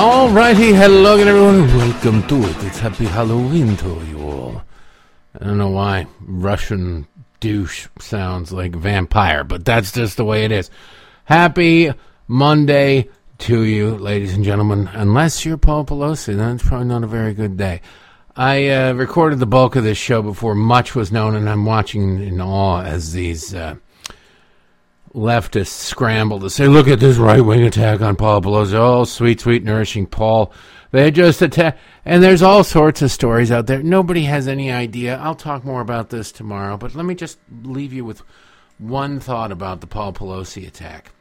Alrighty, hello again everyone, welcome to it. It's happy Halloween to you all. I don't know why Russian douche sounds like vampire, but that's just the way it is. Happy Monday to you, ladies and gentlemen. Unless you're Paul Pelosi, then it's probably not a very good day. I uh, recorded the bulk of this show before much was known, and I'm watching in awe as these uh, leftists scramble to say, look at this right wing attack on Paul Pelosi. Oh, sweet, sweet, nourishing Paul. They just attack. And there's all sorts of stories out there. Nobody has any idea. I'll talk more about this tomorrow, but let me just leave you with one thought about the Paul Pelosi attack.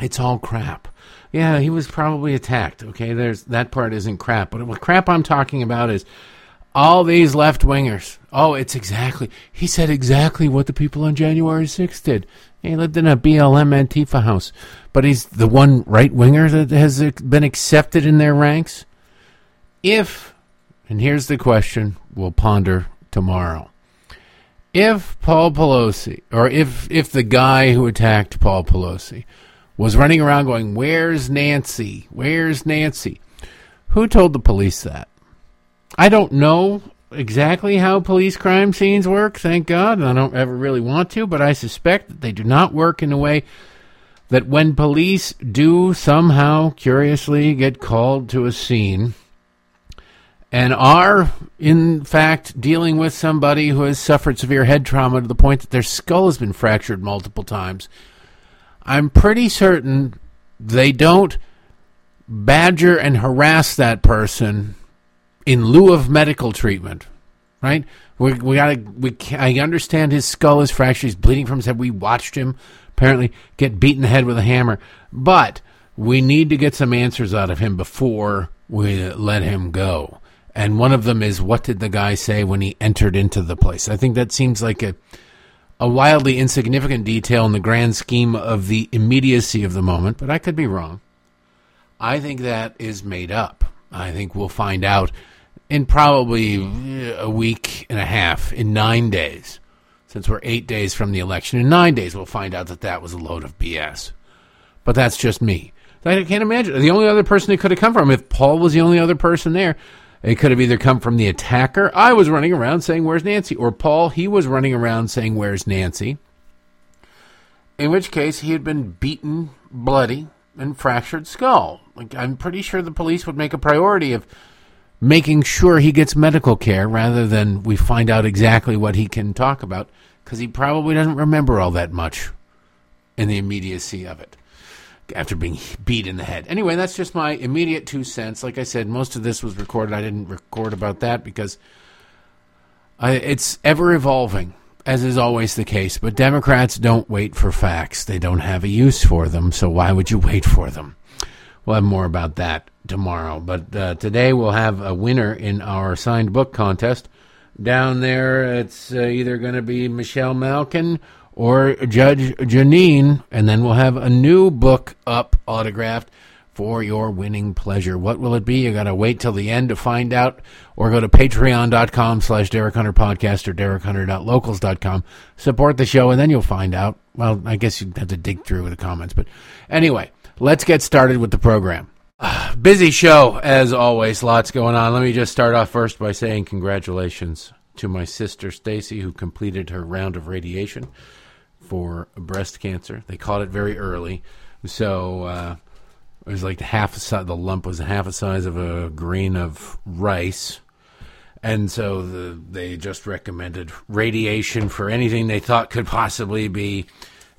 It's all crap. Yeah, he was probably attacked. Okay, there's that part isn't crap. But what crap I'm talking about is all these left wingers. Oh, it's exactly. He said exactly what the people on January 6th did. He lived in a BLM Antifa house, but he's the one right winger that has been accepted in their ranks. If, and here's the question we'll ponder tomorrow. If Paul Pelosi, or if if the guy who attacked Paul Pelosi was running around going, "Where's Nancy? Where's Nancy?" Who told the police that? I don't know exactly how police crime scenes work, thank God. I don't ever really want to, but I suspect that they do not work in a way that when police do somehow curiously get called to a scene and are, in fact, dealing with somebody who has suffered severe head trauma to the point that their skull has been fractured multiple times, I'm pretty certain they don't badger and harass that person in lieu of medical treatment, right? We we gotta we I understand his skull is fractured. He's bleeding from his head. We watched him apparently get beaten in the head with a hammer, but we need to get some answers out of him before we let him go. And one of them is what did the guy say when he entered into the place? I think that seems like a a wildly insignificant detail in the grand scheme of the immediacy of the moment, but I could be wrong. I think that is made up. I think we'll find out in probably uh, a week and a half, in nine days, since we're eight days from the election, in nine days we'll find out that that was a load of BS. But that's just me. I can't imagine. The only other person it could have come from, if Paul was the only other person there, it could have either come from the attacker. I was running around saying, Where's Nancy? Or Paul, he was running around saying, Where's Nancy? In which case, he had been beaten, bloody, and fractured skull. Like, I'm pretty sure the police would make a priority of making sure he gets medical care rather than we find out exactly what he can talk about because he probably doesn't remember all that much in the immediacy of it after being beat in the head. Anyway, that's just my immediate two cents. Like I said, most of this was recorded. I didn't record about that because I, it's ever evolving, as is always the case. But Democrats don't wait for facts, they don't have a use for them. So why would you wait for them? We'll have more about that tomorrow. But uh, today we'll have a winner in our signed book contest. Down there, it's uh, either going to be Michelle Malkin or Judge Jeanine, and then we'll have a new book up autographed for your winning pleasure. What will it be? You got to wait till the end to find out, or go to patreon.com slash Derek Hunter Podcast or derekhunter.locals.com. Support the show, and then you'll find out. Well, I guess you'd have to dig through the comments, but anyway, let's get started with the program. Busy show, as always. Lots going on. Let me just start off first by saying congratulations to my sister Stacy, who completed her round of radiation for breast cancer. They caught it very early, so uh, it was like half size. The lump was half the size of a grain of rice, and so the, they just recommended radiation for anything they thought could possibly be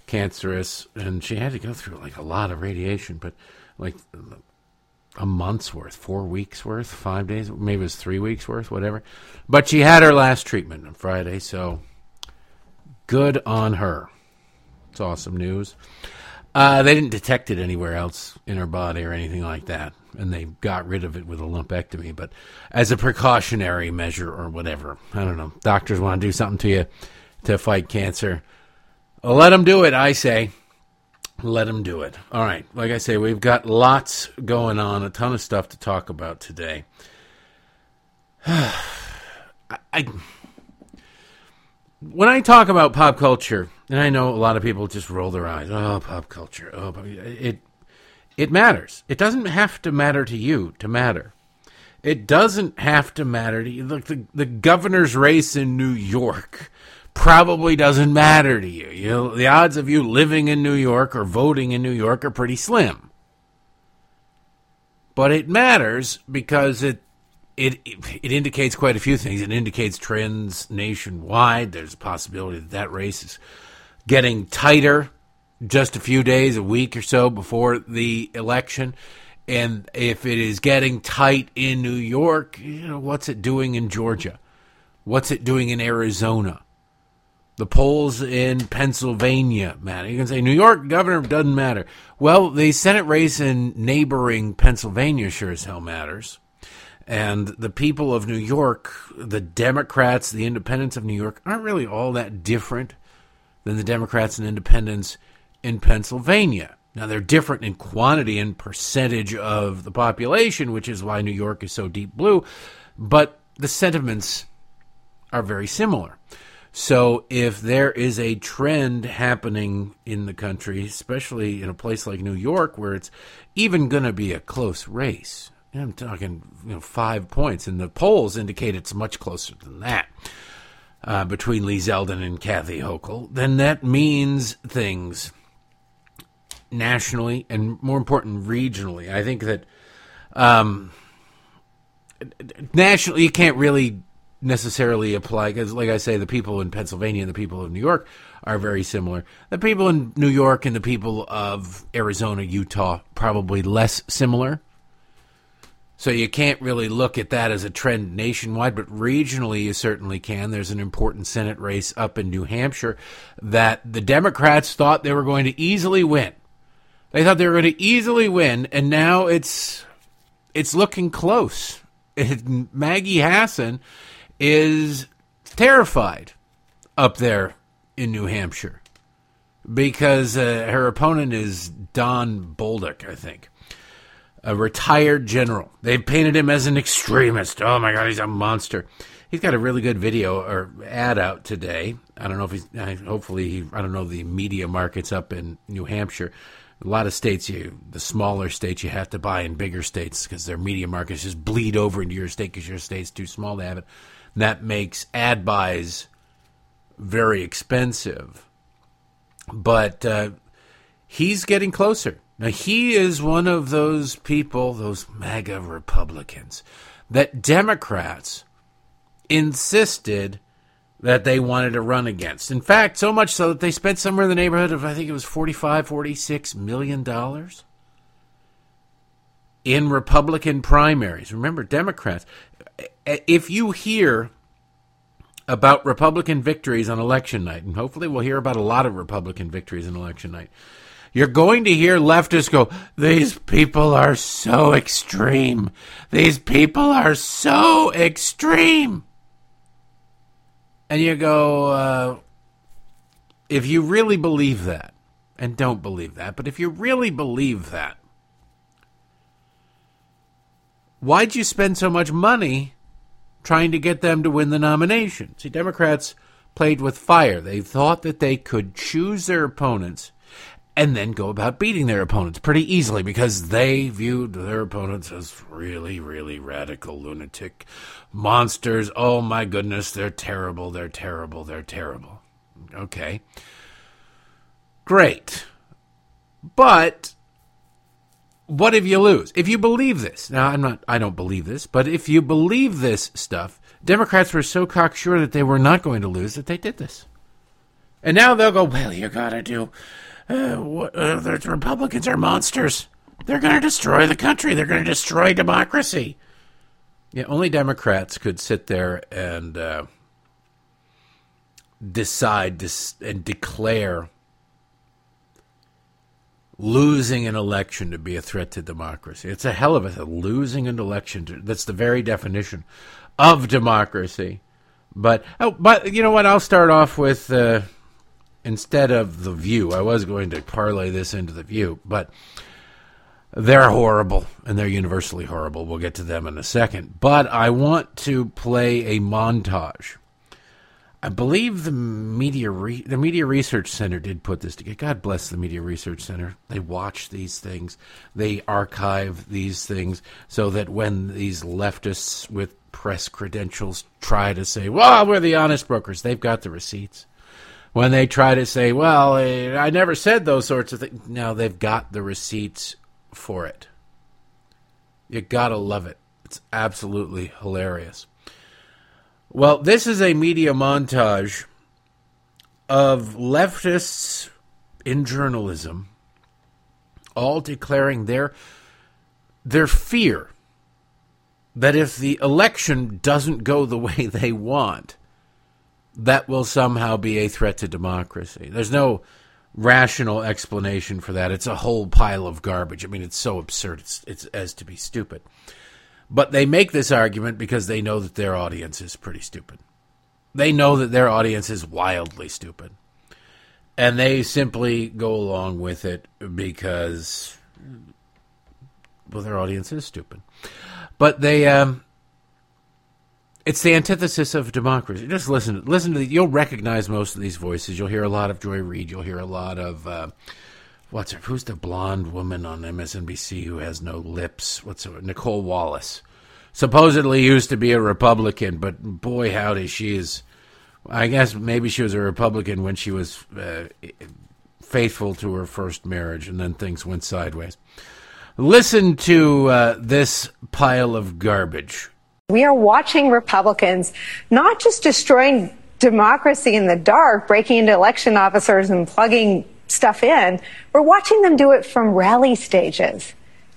cancerous. And she had to go through like a lot of radiation, but like a month's worth, four weeks worth, five days, maybe it was three weeks worth, whatever. But she had her last treatment on Friday, so good on her. It's awesome news. Uh, they didn't detect it anywhere else in her body or anything like that, and they got rid of it with a lumpectomy. But as a precautionary measure or whatever, I don't know. Doctors want to do something to you to fight cancer. let them do it, I say let them do it. All right. Like I say, we've got lots going on, a ton of stuff to talk about today. I, when I talk about pop culture, and I know a lot of people just roll their eyes. Oh, pop culture. Oh, it it matters. It doesn't have to matter to you to matter. It doesn't have to matter to you. Look, the, the governor's race in New York probably doesn't matter to you. You the odds of you living in New York or voting in New York are pretty slim. But it matters because it it it indicates quite a few things. It indicates trends nationwide. There's a possibility that that race is getting tighter just a few days, a week or so before the election. And if it is getting tight in New York, you know, what's it doing in Georgia? What's it doing in Arizona? The polls in Pennsylvania matter. You can say New York governor doesn't matter. Well, the Senate race in neighboring Pennsylvania sure as hell matters. And the people of New York, the Democrats, the independents of New York, aren't really all that different than the Democrats and independents in Pennsylvania. Now, they're different in quantity and percentage of the population, which is why New York is so deep blue, but the sentiments are very similar. So, if there is a trend happening in the country, especially in a place like New York, where it's even going to be a close race, I'm talking you know five points, and the polls indicate it's much closer than that uh, between Lee Zeldin and Kathy Hochul. Then that means things nationally and more important regionally. I think that um, nationally you can't really necessarily apply because, like I say, the people in Pennsylvania and the people of New York are very similar. The people in New York and the people of Arizona, Utah, probably less similar. So you can't really look at that as a trend nationwide, but regionally you certainly can. There's an important Senate race up in New Hampshire that the Democrats thought they were going to easily win. They thought they were going to easily win, and now it's it's looking close. Maggie Hassan is terrified up there in New Hampshire because uh, her opponent is Don Bolduc, I think a retired general. They've painted him as an extremist. Oh my God, he's a monster. He's got a really good video or ad out today. I don't know if he's. Hopefully, he, I don't know the media markets up in New Hampshire. A lot of states, you the smaller states, you have to buy in bigger states because their media markets just bleed over into your state because your state's too small to have it. And that makes ad buys very expensive. But uh, he's getting closer. Now, he is one of those people, those MAGA Republicans, that Democrats insisted that they wanted to run against. In fact, so much so that they spent somewhere in the neighborhood of, I think it was 45, 46 million dollars in Republican primaries. Remember, Democrats, if you hear about Republican victories on election night, and hopefully we'll hear about a lot of Republican victories on election night you're going to hear leftists go, These people are so extreme. These people are so extreme. And you go, uh, If you really believe that, and don't believe that, but if you really believe that, why'd you spend so much money trying to get them to win the nomination? See, Democrats played with fire. They thought that they could choose their opponents and then go about beating their opponents pretty easily because they viewed their opponents as really, really radical lunatic monsters. Oh my goodness, they're terrible, they're terrible, they're terrible. Okay. Great. But what if you lose? If you believe this, now I'm not, I don't believe this, but if you believe this stuff, Democrats were so cocksure that they were not going to lose that they did this. And now they'll go, well, you gotta do uh, uh, the Republicans are monsters. They're going to destroy the country. They're going to destroy democracy. Yeah, only Democrats could sit there and uh, decide dis- and declare losing an election to be a threat to democracy. It's a hell of a thing. Losing an election, to, that's the very definition of democracy. But oh, but you know what? I'll start off with uh, instead of the view. I was going to parlay this into the view, but they're horrible and they're universally horrible. We'll get to them in a second. But I want to play a montage. I believe the media Re- the Media Research Center did put this together. God bless the Media Research Center. They watch these things. They archive these things so that when these leftists with press credentials try to say, "Well, we're the honest brokers," they've got the receipts. When they try to say, "Well, eh, I never said those sorts of things," now they've got the receipts for it. You gotta love it. It's absolutely hilarious. Well, this is a media montage of leftists in journalism all declaring their their fear that if the election doesn't go the way they want, that will somehow be a threat to democracy. There's no rational explanation for that. It's a whole pile of garbage. I mean, it's so absurd. It's, it's as to be stupid. But they make this argument because they know that their audience is pretty stupid. They know that their audience is wildly stupid. And they simply go along with it because, well, their audience is stupid. But they, um, it's the antithesis of democracy. Just listen, listen to the, you'll recognize most of these voices. You'll hear a lot of Joy Reid. You'll hear a lot of uh, what's her, who's the blonde woman on MSNBC who has no lips? What's her, Nicolle Wallace? Supposedly used to be a Republican, but boy howdy, she is. I guess maybe she was a Republican when she was uh, faithful to her first marriage, and then things went sideways. Listen to uh, this pile of garbage. We are watching Republicans not just destroying democracy in the dark, breaking into election officers and plugging stuff in. We're watching them do it from rally stages,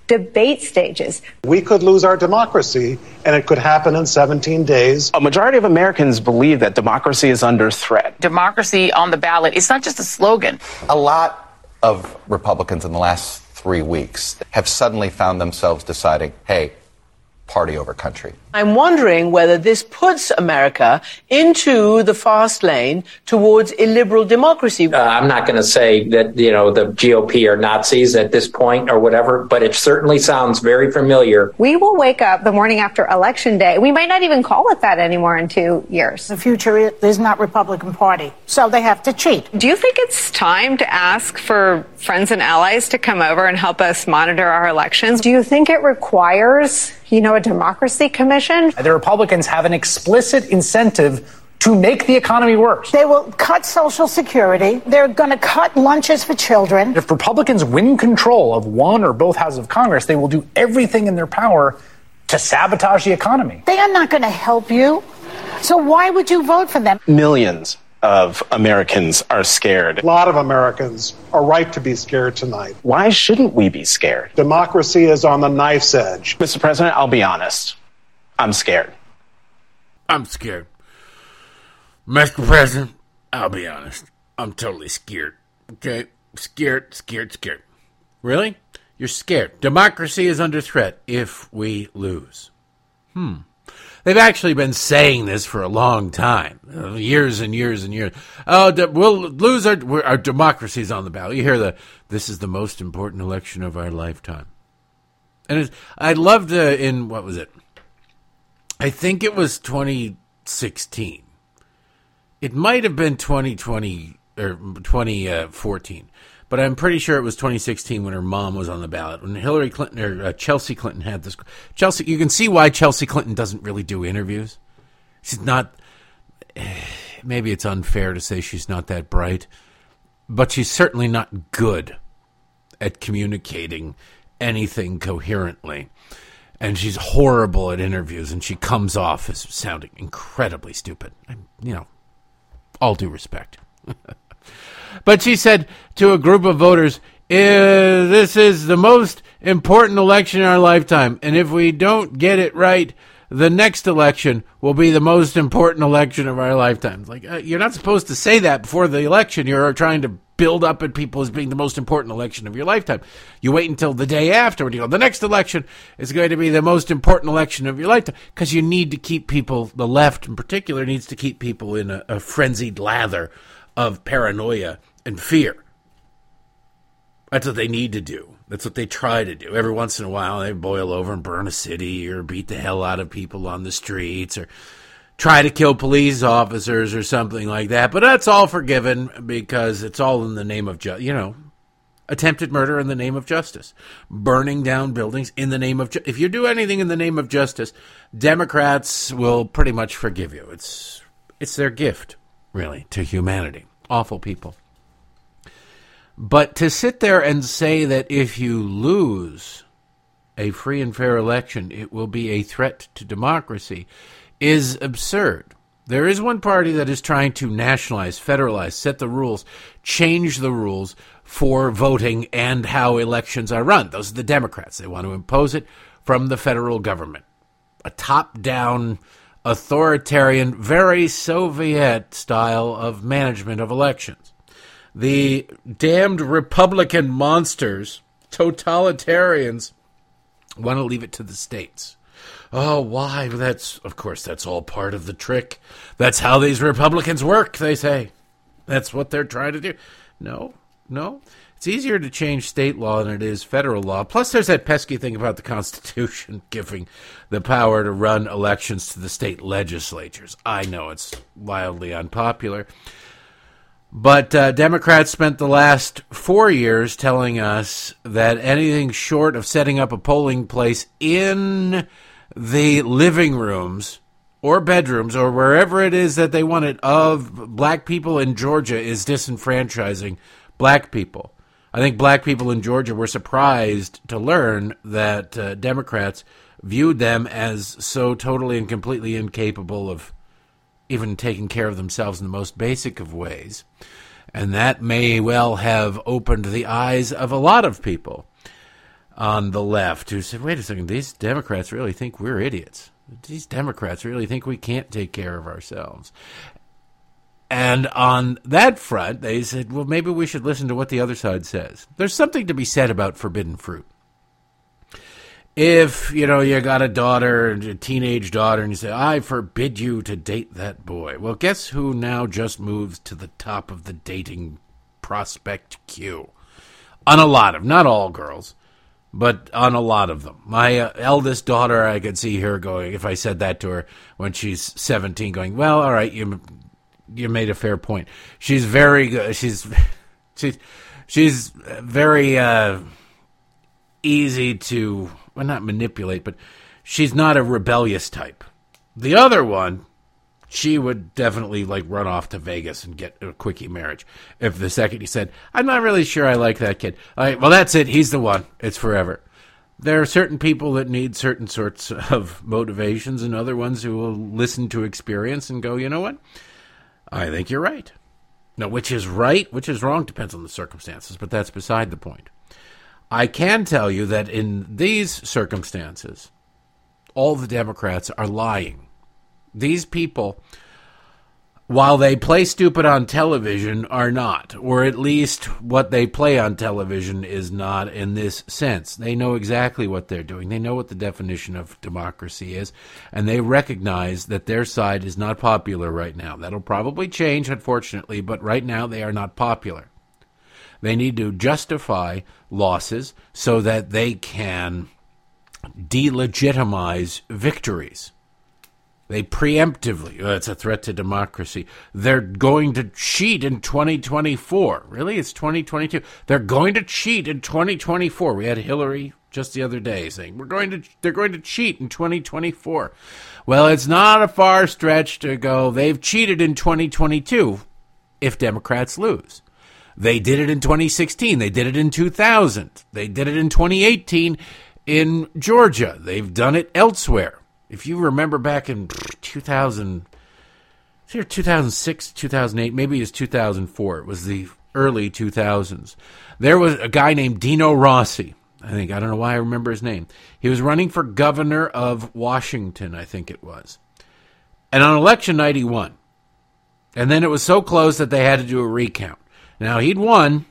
debate stages. We could lose our democracy, and it could happen in 17 days. A majority of Americans believe that democracy is under threat. Democracy on the ballot, it's not just a slogan. A lot of Republicans in the last three weeks have suddenly found themselves deciding, hey, party over country. I'm wondering whether this puts America into the fast lane towards illiberal democracy. Uh, I'm not going to say that, you know, the GOP are Nazis at this point or whatever, but it certainly sounds very familiar. We will wake up the morning after Election Day. We might not even call it that anymore in two years. The future is not Republican Party, so they have to cheat. Do you think it's time to ask for friends and allies to come over and help us monitor our elections? Do you think it requires you know, a democracy commission. The Republicans have an explicit incentive to make the economy worse. They will cut Social Security. They're going to cut lunches for children. If Republicans win control of one or both houses of Congress, they will do everything in their power to sabotage the economy. They are not going to help you. So why would you vote for them? Millions of Americans are scared. A lot of Americans are right to be scared tonight. Why shouldn't we be scared? Democracy is on the knife's edge. Mr. President, I'll be honest. I'm scared. I'm scared. Mr. President, I'll be honest. I'm totally scared. Okay? Scared, scared, scared. Really? You're scared. Democracy is under threat if we lose. Hmm. They've actually been saying this for a long time, uh, years and years and years. Oh, we'll lose our our democracy's on the ballot. You hear the this is the most important election of our lifetime, and I loved uh, in what was it? I think it was 2016. It might have been 2020 or er, 2014 but I'm pretty sure it was 2016 when her mom was on the ballot. When Hillary Clinton or uh, Chelsea Clinton had this. Chelsea, you can see why Chelsea Clinton doesn't really do interviews. She's not. Eh, maybe it's unfair to say she's not that bright, but she's certainly not good at communicating anything coherently. And she's horrible at interviews, and she comes off as sounding incredibly stupid. you know, all due respect. But she said to a group of voters, This is the most important election in our lifetime. And if we don't get it right, the next election will be the most important election of our lifetimes. Like, uh, you're not supposed to say that before the election. You're trying to build up at people as being the most important election of your lifetime. You wait until the day after when you go, the next election is going to be the most important election of your lifetime because you need to keep people, the left in particular, needs to keep people in a, a frenzied lather of paranoia and fear. That's what they need to do. That's what they try to do. Every once in a while, they boil over and burn a city or beat the hell out of people on the streets or try to kill police officers or something like that. But that's all forgiven because it's all in the name of, ju- you know, attempted murder in the name of justice, burning down buildings in the name of. Ju- if you do anything in the name of justice, Democrats will pretty much forgive you. It's it's their gift, really, to humanity. Awful people. But to sit there and say that if you lose a free and fair election, it will be a threat to democracy is absurd. There is one party that is trying to nationalize, federalize, set the rules, change the rules for voting and how elections are run. Those are the Democrats. They want to impose it from the federal government. A top down, authoritarian, very Soviet style of management of elections. The damned Republican monsters, totalitarians, want to leave it to the states. Oh, why? That's, of course, that's all part of the trick. That's how these Republicans work, they say. That's what they're trying to do. No, no. It's easier to change state law than it is federal law. Plus, there's that pesky thing about the Constitution giving the power to run elections to the state legislatures. I know it's wildly unpopular. But uh, Democrats spent the last four years telling us that anything short of setting up a polling place in the living rooms or bedrooms or wherever it is that they want it of black people in Georgia is disenfranchising black people. I think black people in Georgia were surprised to learn that uh, Democrats viewed them as so totally and completely incapable of even taking care of themselves in the most basic of ways. And that may well have opened the eyes of a lot of people on the left who said, wait a second, these Democrats really think we're idiots. These Democrats really think we can't take care of ourselves. And on that front, they said, well, maybe we should listen to what the other side says. There's something to be said about forbidden fruit. If, you know, you got a daughter, a teenage daughter, and you say, I forbid you to date that boy. Well, guess who now just moves to the top of the dating prospect queue? On a lot of, not all girls, but on a lot of them. My uh, eldest daughter, I could see her going, if I said that to her when she's 17, going, well, all right, you you made a fair point. She's very good. She's she's she's very uh, easy to well not manipulate, but she's not a rebellious type. The other one, she would definitely like run off to Vegas and get a quickie marriage if the second he said, "I'm not really sure I like that kid." All right, well that's it. He's the one. It's forever. There are certain people that need certain sorts of motivations, and other ones who will listen to experience and go, "You know what?" I think you're right. Now, which is right, which is wrong, depends on the circumstances, but that's beside the point. I can tell you that in these circumstances, all the Democrats are lying. These people, while they play stupid on television, are not, or at least what they play on television is not in this sense. They know exactly what they're doing. They know what the definition of democracy is, and they recognize that their side is not popular right now. That'll probably change, unfortunately, but right now they are not popular. They need to justify losses so that they can delegitimize victories. They preemptively, oh, it's a threat to democracy. They're going to cheat in 2024. Really? It's 2022. They're going to cheat in 2024. We had Hillary just the other day saying, we're going to, they're going to cheat in 2024. Well, it's not a far stretch to go. They've cheated in 2022 if Democrats lose. They did it in 2016. They did it in 2000. They did it in 2018 in Georgia. They've done it elsewhere. If you remember back in 2000, here 2006, 2008, maybe it was 2004. It was the early 2000s. There was a guy named Dino Rossi. I think I don't know why I remember his name. He was running for governor of Washington, I think it was. And on election night he won. And then it was so close that they had to do a recount. Now he'd won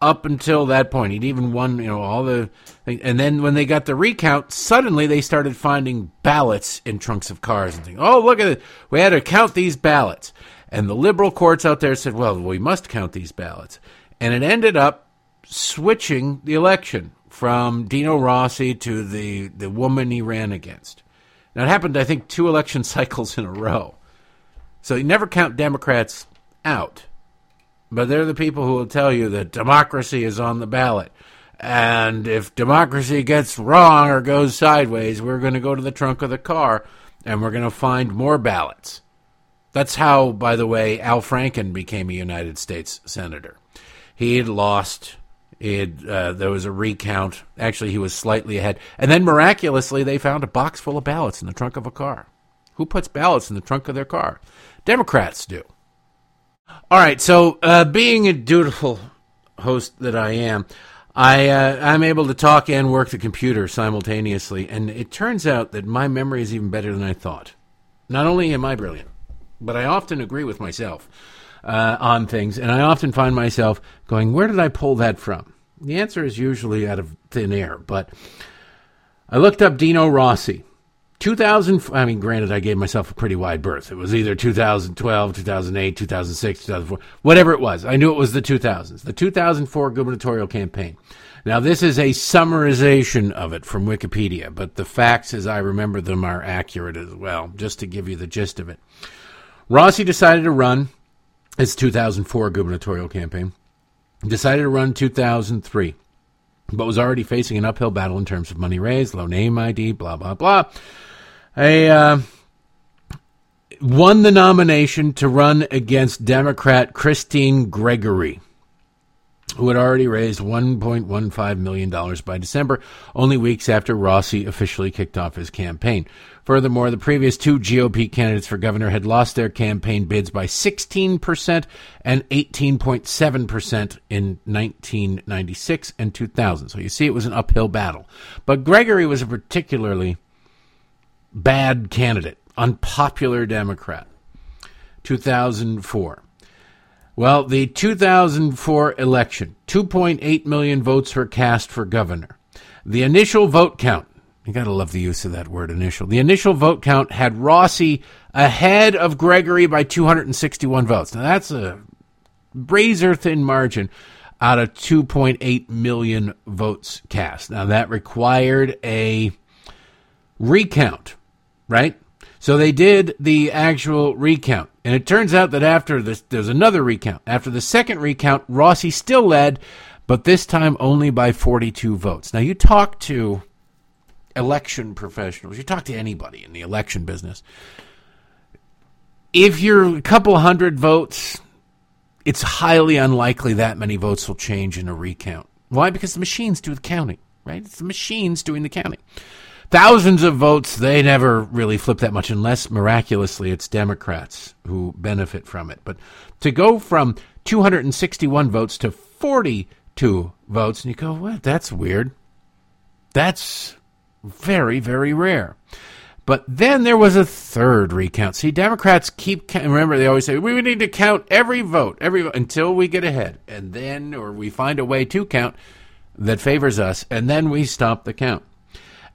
up until that point. He'd even won, you know, all the and then when they got the recount, suddenly they started finding ballots in trunks of cars and thinking, "Oh, look at it. We had to count these ballots." And the liberal courts out there said, "Well, we must count these ballots." And it ended up switching the election from Dino Rossi to the, the woman he ran against. Now, it happened, I think, two election cycles in a row. So you never count Democrats out. But they're the people who will tell you that democracy is on the ballot. And if democracy gets wrong or goes sideways, we're going to go to the trunk of the car and we're going to find more ballots. That's how, by the way, Al Franken became a United States Senator. He had lost. Had, uh, there was a recount. Actually, he was slightly ahead. And then miraculously, they found a box full of ballots in the trunk of a car. Who puts ballots in the trunk of their car? Democrats do. All right, so uh, being a dutiful host that I am, I uh, I'm able to talk and work the computer simultaneously, and it turns out that my memory is even better than I thought. Not only am I brilliant, but I often agree with myself uh, on things, and I often find myself going, "Where did I pull that from?" The answer is usually out of thin air, but I looked up Dino Rossi 2000, I mean, granted, I gave myself a pretty wide berth. It was either 2012, 2008, 2006, 2004, whatever it was. I knew it was the 2000s, the 2004 gubernatorial campaign. Now, this is a summarization of it from Wikipedia, but the facts as I remember them are accurate as well, just to give you the gist of it. Rossi decided to run his 2004 gubernatorial campaign, decided to run 2003 but was already facing an uphill battle in terms of money raised, low name ID, blah, blah, blah. I uh, won the nomination to run against Democrat Christine Gregoire, who had already raised $1.15 million by December, only weeks after Rossi officially kicked off his campaign. Furthermore, the previous two GOP candidates for governor had lost their campaign bids by 16% and 18.7% in 1996 and 2000. So you see, it was an uphill battle. But Gregoire was a particularly bad candidate, unpopular Democrat. 2004. Well, the 2004 election, 2.8 million votes were cast for governor. The initial vote count, you got to love the use of that word initial. The initial vote count had Rossi ahead of Gregoire by 261 votes. Now, that's a razor thin margin out of 2.8 million votes cast. Now, that required a recount right? So they did the actual recount. And it turns out that after this, there's another recount. After the second recount, Rossi still led, but this time only by 42 votes. Now, you talk to election professionals, you talk to anybody in the election business. If you're a couple hundred votes, it's highly unlikely that many votes will change in a recount. Why? Because the machines do the counting, right? It's the machines doing the counting thousands of votes, they never really flip that much unless miraculously it's Democrats who benefit from it. But to go from 261 votes to 42 votes, and you go, what? That's weird. That's very, very rare. But then there was a third recount. See, Democrats keep remember they always say we need to count every vote, every until we get ahead, and then or we find a way to count that favors us, and then we stop the count.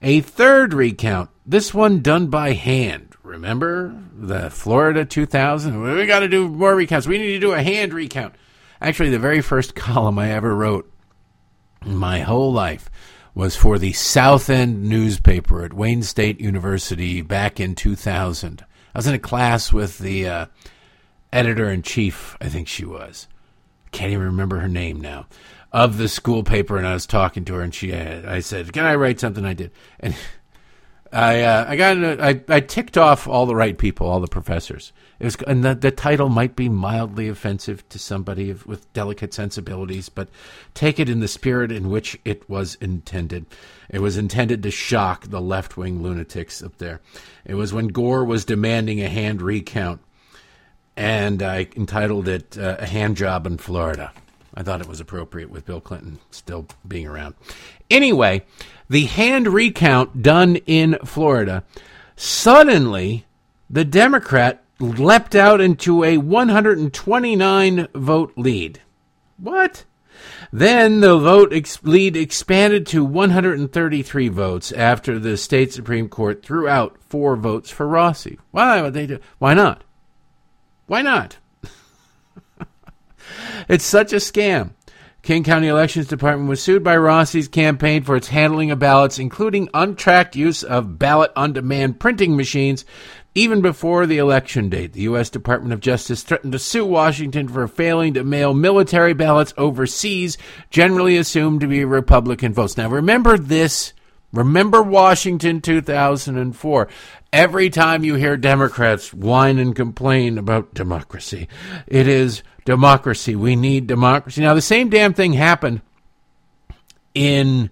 A third recount, this one done by hand. Remember the Florida 2000? We got to do more recounts. We need to do a hand recount. Actually, the very first column I ever wrote in my whole life was for the South End newspaper at Wayne State University back in 2000. I was in a class with the uh, editor in chief, I think she was. Can't even remember her name now of the school paper, and I was talking to her, and she, I said, "Can I write something?" I did, and I, uh, I got, I, I ticked off all the right people, all the professors. It was, and the, the title might be mildly offensive to somebody with delicate sensibilities, but take it in the spirit in which it was intended. It was intended to shock the left wing lunatics up there. It was when Gore was demanding a hand recount, and I entitled it uh, "A Hand Job in Florida." I thought it was appropriate with Bill Clinton still being around. Anyway, the hand recount done in Florida, suddenly the Democrat leapt out into a 129 vote lead. What? Then the vote ex- lead expanded to 133 votes after the state Supreme Court threw out four votes for Rossi. Why would they do? Why not? Why not? It's such a scam. King County Elections Department was sued by Rossi's campaign for its handling of ballots, including untracked use of ballot on demand printing machines. Even before the election date, the U.S. Department of Justice threatened to sue Washington for failing to mail military ballots overseas, generally assumed to be Republican votes. Now, remember this. Remember Washington 2004. Every time you hear Democrats whine and complain about democracy, it is democracy. We need democracy. Now, the same damn thing happened in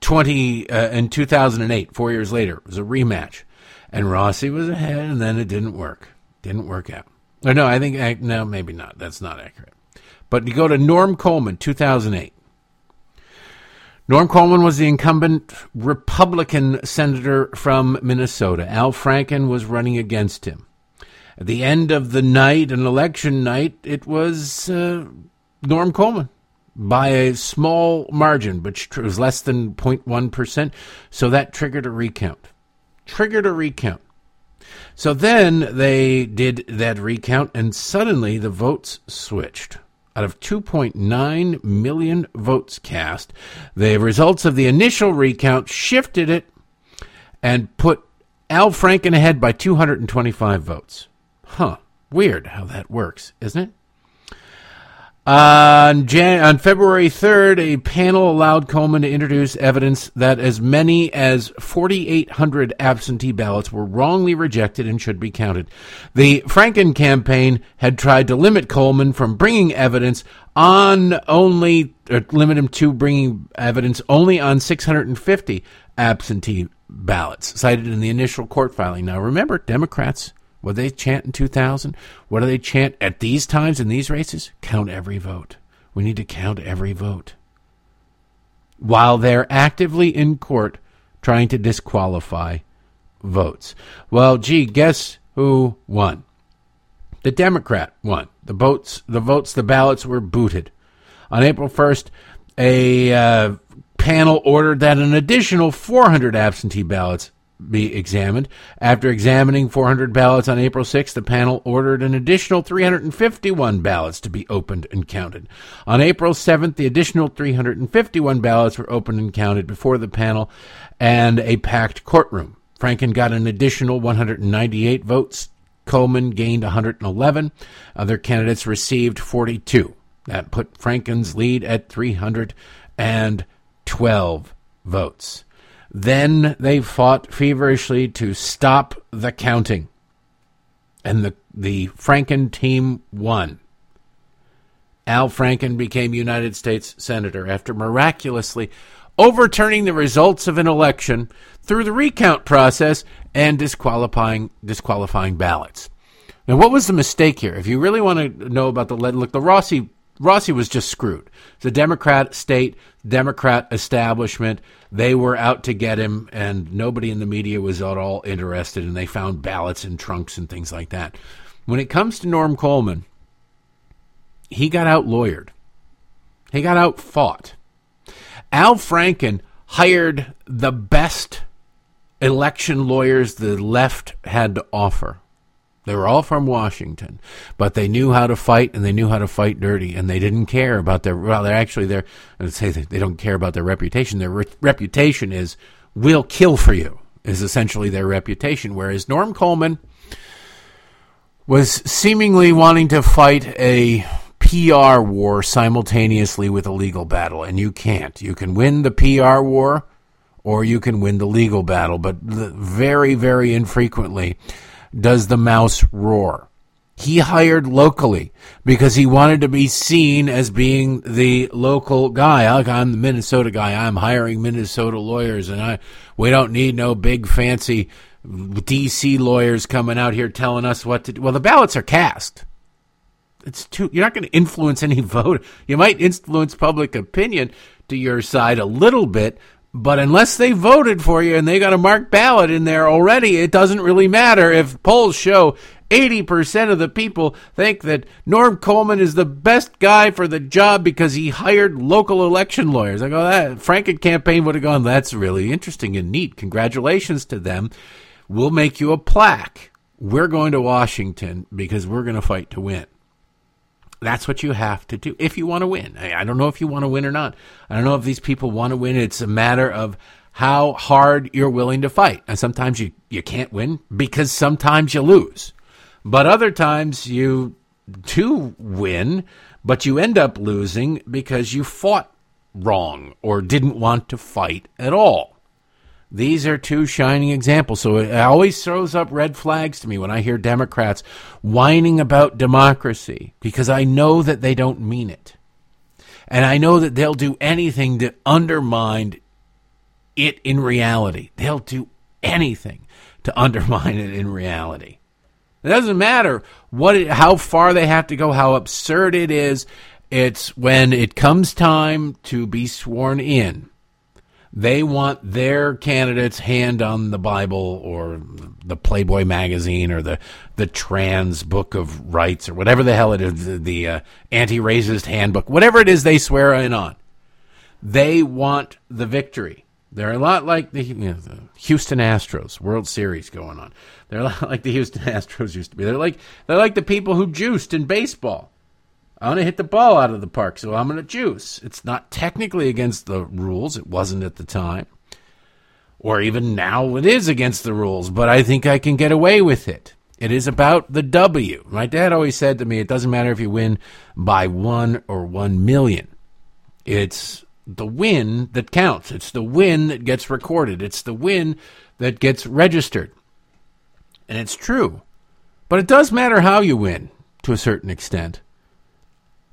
20 uh, in 2008, four years later. It was a rematch and Rossi was ahead, and then it didn't work. Didn't work out. Or no, I think no, maybe not. That's not accurate. But you go to Norm Coleman, 2008. Norm Coleman was the incumbent Republican senator from Minnesota. Al Franken was running against him. At the end of the night, an election night, it was uh, Norm Coleman by a small margin, which was less than 0.1%. So that triggered a recount triggered a recount. So then they did that recount, and suddenly the votes switched. Out of 2.9 million votes cast, the results of the initial recount shifted it and put Al Franken ahead by 225 votes. Huh. Weird how that works, isn't it? On, Jan- on February 3rd, a panel allowed Coleman to introduce evidence that as many as 4,800 absentee ballots were wrongly rejected and should be counted. The Franken campaign had tried to limit Coleman from bringing evidence on only, or limit him to bringing evidence only on 650 absentee ballots cited in the initial court filing. Now remember, Democrats what they chant in 2000? What do they chant at these times in these races? Count every vote. We need to count every vote. While they're actively in court trying to disqualify votes. Well, gee, guess who won? The Democrat won. The votes, the votes, the ballots were booted. On April 1st, a uh, panel ordered that an additional 400 absentee ballots be examined. After examining 400 ballots on April 6th, the panel ordered an additional 351 ballots to be opened and counted. On April 7th, the additional 351 ballots were opened and counted before the panel and a packed courtroom. Franken got an additional 198 votes. Coleman gained 111. Other candidates received 42. That put Franken's lead at 312 votes. Then they fought feverishly to stop the counting. And the, the Franken team won. Al Franken became United States Senator after miraculously overturning the results of an election through the recount process and disqualifying disqualifying ballots. Now, what was the mistake here? If you really want to know about the look, the Rossi Rossi was just screwed. The Democrat state, Democrat establishment, they were out to get him, and nobody in the media was at all interested, and they found ballots in trunks and things like that. When it comes to Norm Coleman, he got out lawyered. He got out fought. Al Franken hired the best election lawyers the left had to offer. They were all from Washington, but they knew how to fight and they knew how to fight dirty, and they didn't care about their. Well, they're actually they're. I say they don't care about their reputation. Their re- reputation is "we'll kill for you" is essentially their reputation. Whereas Norm Coleman was seemingly wanting to fight a PR war simultaneously with a legal battle, and you can't. You can win the PR war, or you can win the legal battle, but very, very infrequently does the mouse roar. He hired locally because he wanted to be seen as being the local guy. I'm the Minnesota guy. I'm hiring Minnesota lawyers, and I we don't need no big fancy DC lawyers coming out here telling us what to do. Well, the ballots are cast. It's too. You're not going to influence any vote. You might influence public opinion to your side a little bit, but unless they voted for you and they got a marked ballot in there already, it doesn't really matter if polls show 80% of the people think that Norm Coleman is the best guy for the job because he hired local election lawyers. I go, that Franken campaign would have gone, that's really interesting and neat. Congratulations to them. We'll make you a plaque. We're going to Washington because we're going to fight to win. That's what you have to do if you want to win. I, I don't know if you want to win or not. I don't know if these people want to win. It's a matter of how hard you're willing to fight. And sometimes you, you can't win because sometimes you lose. But other times you do win, but you end up losing because you fought wrong or didn't want to fight at all. These are two shining examples. So it always throws up red flags to me when I hear Democrats whining about democracy because I know that they don't mean it. And I know that they'll do anything to undermine it in reality. They'll do anything to undermine it in reality. It doesn't matter what it, how far they have to go, how absurd it is. It's when it comes time to be sworn in they want their candidate's hand on the Bible or the Playboy magazine or the the trans book of rights or whatever the hell it is, the, the uh, anti-racist handbook, whatever it is they swear in on. They want the victory. They're a lot like the, you know, the Houston Astros World Series going on. They're a lot like the Houston Astros used to be. They're like they're like the people who juiced in baseball. I want to hit the ball out of the park, so I'm going to juice. It's not technically against the rules. It wasn't at the time. Or even now it is against the rules, but I think I can get away with it. It is about the W. My dad always said to me, it doesn't matter if you win by one or one million. It's the win that counts. It's the win that gets recorded. It's the win that gets registered. And it's true. But it does matter how you win to a certain extent.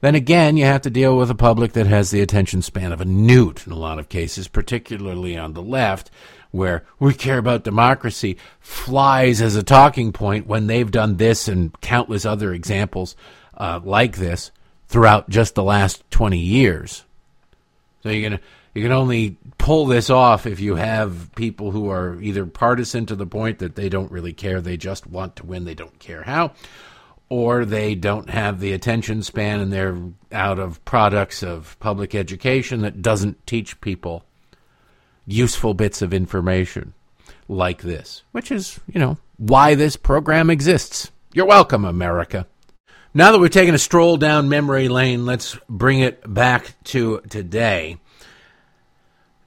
Then again, you have to deal with a public that has the attention span of a newt in a lot of cases, particularly on the left, where we care about democracy flies as a talking point when they've done this and countless other examples uh, like this throughout just the last 20 years. So you can you can only pull this off if you have people who are either partisan to the point that they don't really care, they just want to win, they don't care how, or they don't have the attention span and they're out of products of public education that doesn't teach people useful bits of information like this, which is, you know, why this program exists. You're welcome, America. Now that we've taken a stroll down memory lane, let's bring it back to today.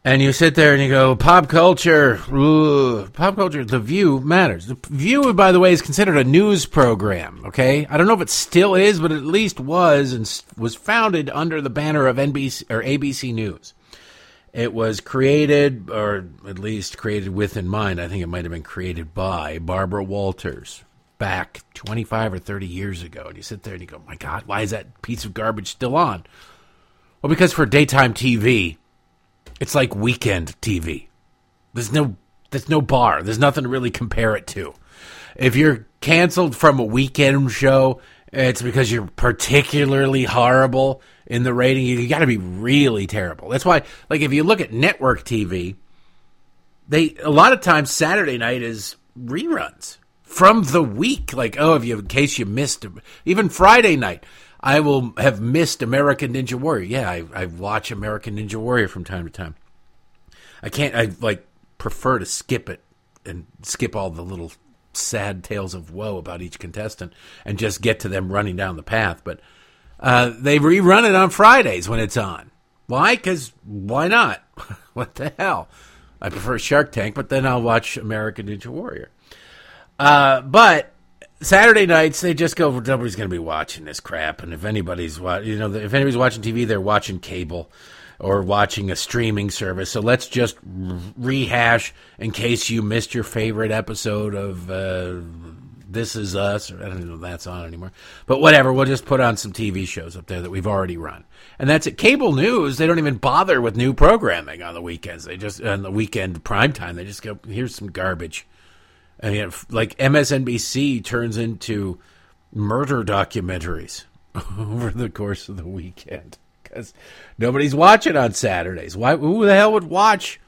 And you sit there and you go, pop culture, pop culture, The View matters. The View, by the way, is considered a news program, okay? I don't know if it still is, but at least was and was founded under the banner of NBC or ABC News. It was created, or at least created with in mind, I think it might have been created by Barbara Walters back 25 or 30 years ago. And you sit there and you go, my God, why is that piece of garbage still on? Well, because for daytime TV, it's like weekend TV. There's no there's no bar. There's nothing to really compare it to. If you're canceled from a weekend show, it's because you're particularly horrible in the rating. You got to be really terrible. That's why, like, if you look at network TV, they a lot of times Saturday night is reruns from the week. Like, oh, if you in case you missed, even Friday night. I will have missed American Ninja Warrior. Yeah, I, I watch American Ninja Warrior from time to time. I can't. I like prefer to skip it and skip all the little sad tales of woe about each contestant and just get to them running down the path. But uh, they rerun it on Fridays when it's on. Why? Because why not? what the hell? I prefer Shark Tank, but then I'll watch American Ninja Warrior. Uh, but Saturday nights, they just go. Nobody's going to be watching this crap, and if anybody's you know, if anybody's watching TV, they're watching cable or watching a streaming service. So let's just rehash in case you missed your favorite episode of uh, This Is Us. Or I don't know if that's on anymore, but whatever. We'll just put on some TV shows up there that we've already run, and that's it. Cable news, they don't even bother with new programming on the weekends. They just on the weekend prime time, they just go, "Here's some garbage." I mean, like MSNBC turns into murder documentaries over the course of the weekend because nobody's watching on Saturdays. Why? Who the hell would watch?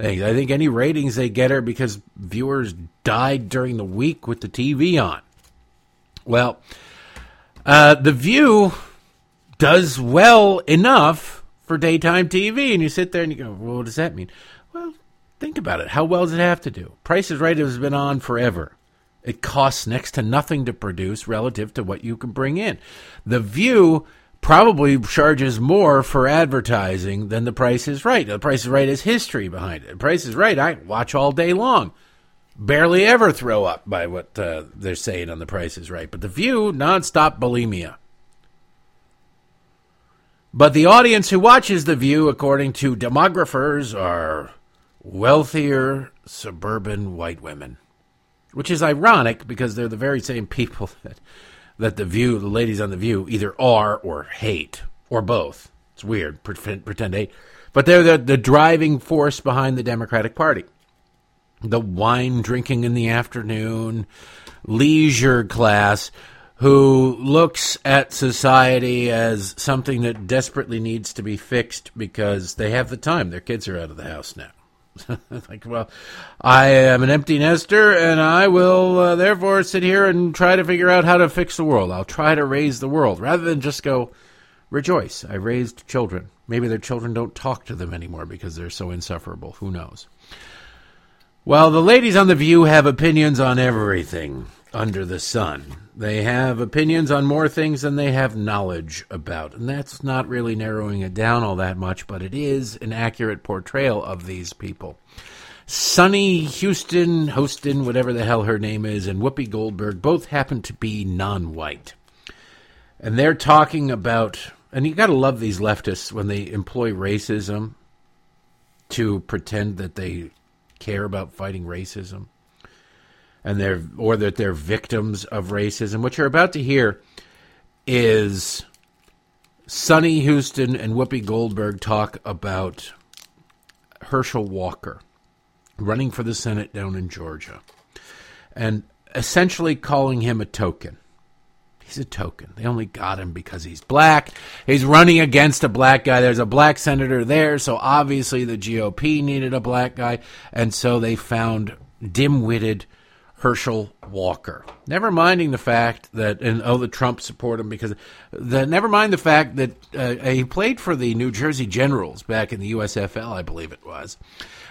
I think any ratings they get are because viewers died during the week with the TV on. Well, uh, The View does well enough for daytime TV, and you sit there and you go, well, what does that mean? Well, Think about it. How well does it have to do? Price is Right has been on forever. It costs next to nothing to produce relative to what you can bring in. The View probably charges more for advertising than The Price is Right. The Price is Right has history behind it. The Price is Right, I watch all day long. Barely ever throw up by what uh, they're saying on The Price is Right. But The View, nonstop bulimia. But the audience who watches The View, according to demographers, are wealthier suburban white women. Which is ironic because they're the very same people that, that The View, the ladies on The View, either are or hate, or both. It's weird, pretend, pretend hate. But they're the, the driving force behind the Democratic Party. The wine drinking in the afternoon, leisure class who looks at society as something that desperately needs to be fixed because they have the time. Their kids are out of the house now. like, well, I am an empty nester, and I will uh, therefore sit here and try to figure out how to fix the world. I'll try to raise the world rather than just go, rejoice. I raised children. Maybe their children don't talk to them anymore because they're so insufferable. Who knows? Well, the ladies on The View have opinions on everything under the sun. They have opinions on more things than they have knowledge about. And that's not really narrowing it down all that much, but it is an accurate portrayal of these people. Sunny Houston, Hostin, whatever the hell her name is, and Whoopi Goldberg both happen to be non white. And they're talking about, and you got to love these leftists when they employ racism to pretend that they care about fighting racism and they're or that they're victims of racism. What you're about to hear is Sunny Houston and Whoopi Goldberg talk about Herschel Walker running for the Senate down in Georgia and essentially calling him a token. He's a token. They only got him because he's black. He's running against a black guy. There's a black senator there, so obviously the GOP needed a black guy, and so they found dim witted Herschel Walker. Never minding the fact that, and oh, the Trump support him because, the, never mind the fact that uh, he played for the New Jersey Generals back in the USFL, I believe it was,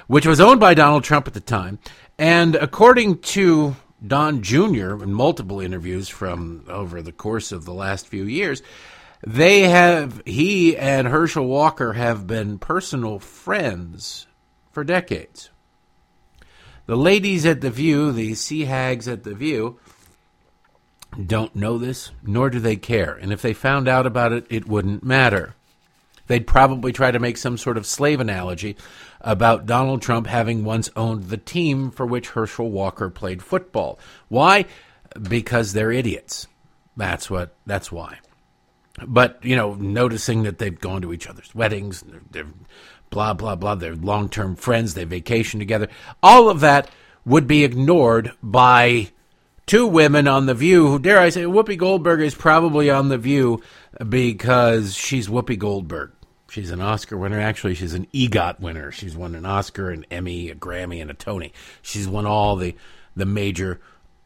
which was owned by Donald Trump at the time. And according to Don Jr., in multiple interviews from over the course of the last few years, they have, he and Herschel Walker have been personal friends for decades. The ladies at the View, the sea hags at the View, don't know this, nor do they care. And if they found out about it, it wouldn't matter. They'd probably try to make some sort of slave analogy about Donald Trump having once owned the team for which Herschel Walker played football. Why? Because they're idiots. That's what. That's why. But you know, noticing that they've gone to each other's weddings, they're, they're blah, blah, blah. They're long term friends, they vacation together. All of that would be ignored by two women on The View who, dare I say, Whoopi Goldberg is probably on The View because she's Whoopi Goldberg. She's an Oscar winner. Actually, she's an EGOT winner. She's won an Oscar, an Emmy, a Grammy, and a Tony. She's won all the, the major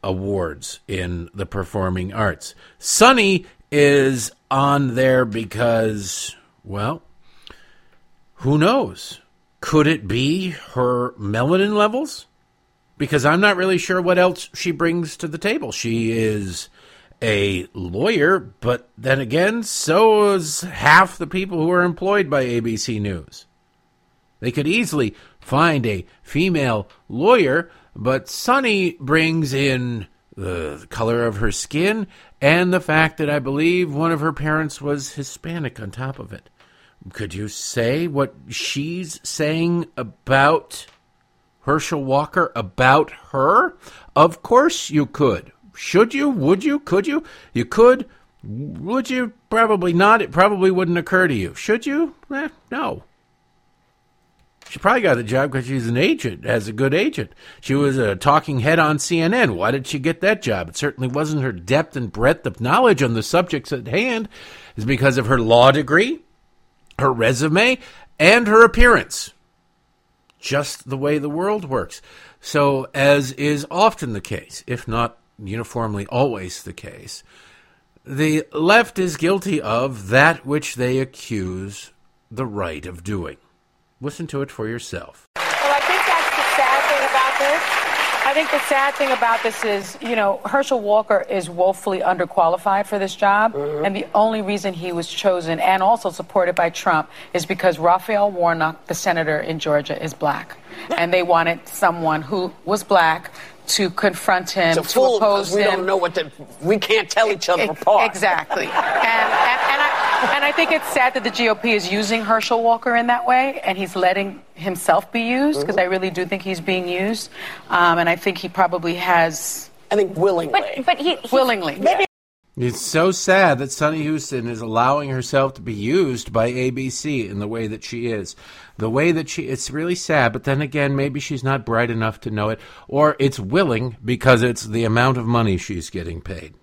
awards in the performing arts. Sunny is on there because, well, who knows? Could it be her melanin levels? Because I'm not really sure what else she brings to the table. She is a lawyer, but then again, so is half the people who are employed by ABC News. They could easily find a female lawyer, but Sunny brings in the color of her skin and the fact that I believe one of her parents was Hispanic on top of it. Could you say what she's saying about Herschel Walker, about her? Of course you could. Should you? Would you? Could you? You could. Would you? Probably not. It probably wouldn't occur to you. Should you? Eh, no. She probably got the job because she's an agent, has a good agent. She was a talking head on CNN. Why did she get that job? It certainly wasn't her depth and breadth of knowledge on the subjects at hand. It's because of her law degree, her resume, and her appearance. Just the way the world works. So, as is often the case, if not uniformly always the case, the left is guilty of that which they accuse the right of doing. Listen to it for yourself. Well, I think that's the sad thing about this. I think the sad thing about this is, you know, Herschel Walker is woefully underqualified for this job. Mm-hmm. And the only reason he was chosen and also supported by Trump is because Raphael Warnock, the senator in Georgia, is black. And they wanted someone who was black to confront him, to fool oppose because we don't know what the. We can't tell each other apart. Exactly. And, and, and, I, think it's sad that the GOP is using Herschel Walker in that way, and he's letting himself be used, because I really do think he's being used. Um, and I think he probably has. I think willingly. But, but he, willingly. Maybe- It's so sad that Sunny Houston is allowing herself to be used by ABC in the way that she is. The way that she, it's really sad, but then again, maybe she's not bright enough to know it, or it's willing because it's the amount of money she's getting paid.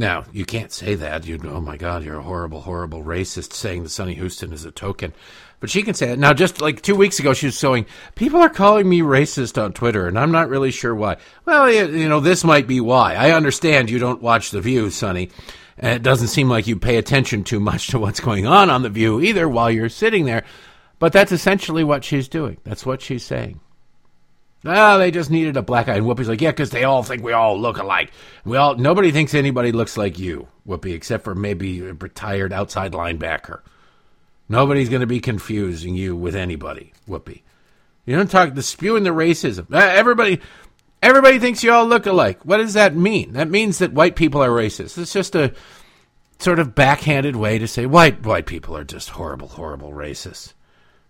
Now, you can't say that. You oh my God, you're a horrible, horrible racist saying that Sunny Houston is a token. But she can say it. Now, just like two weeks ago, she was saying, people are calling me racist on Twitter, and I'm not really sure why. Well, you, know, this might be why. I understand you don't watch The View, Sunny. And it doesn't seem like you pay attention too much to what's going on on The View either while you're sitting there. But that's essentially what she's doing. That's what she's saying. Ah, they just needed a black guy. And Whoopi's like, yeah, because they all think we all look alike. We all nobody thinks anybody looks like you, Whoopi, except for maybe a retired outside linebacker. Nobody's going to be confusing you with anybody, Whoopi. You don't talk the spewing the racism. Ah, everybody, everybody thinks you all look alike. What does that mean? That means that white people are racist. It's just a sort of backhanded way to say white white people are just horrible, horrible racists.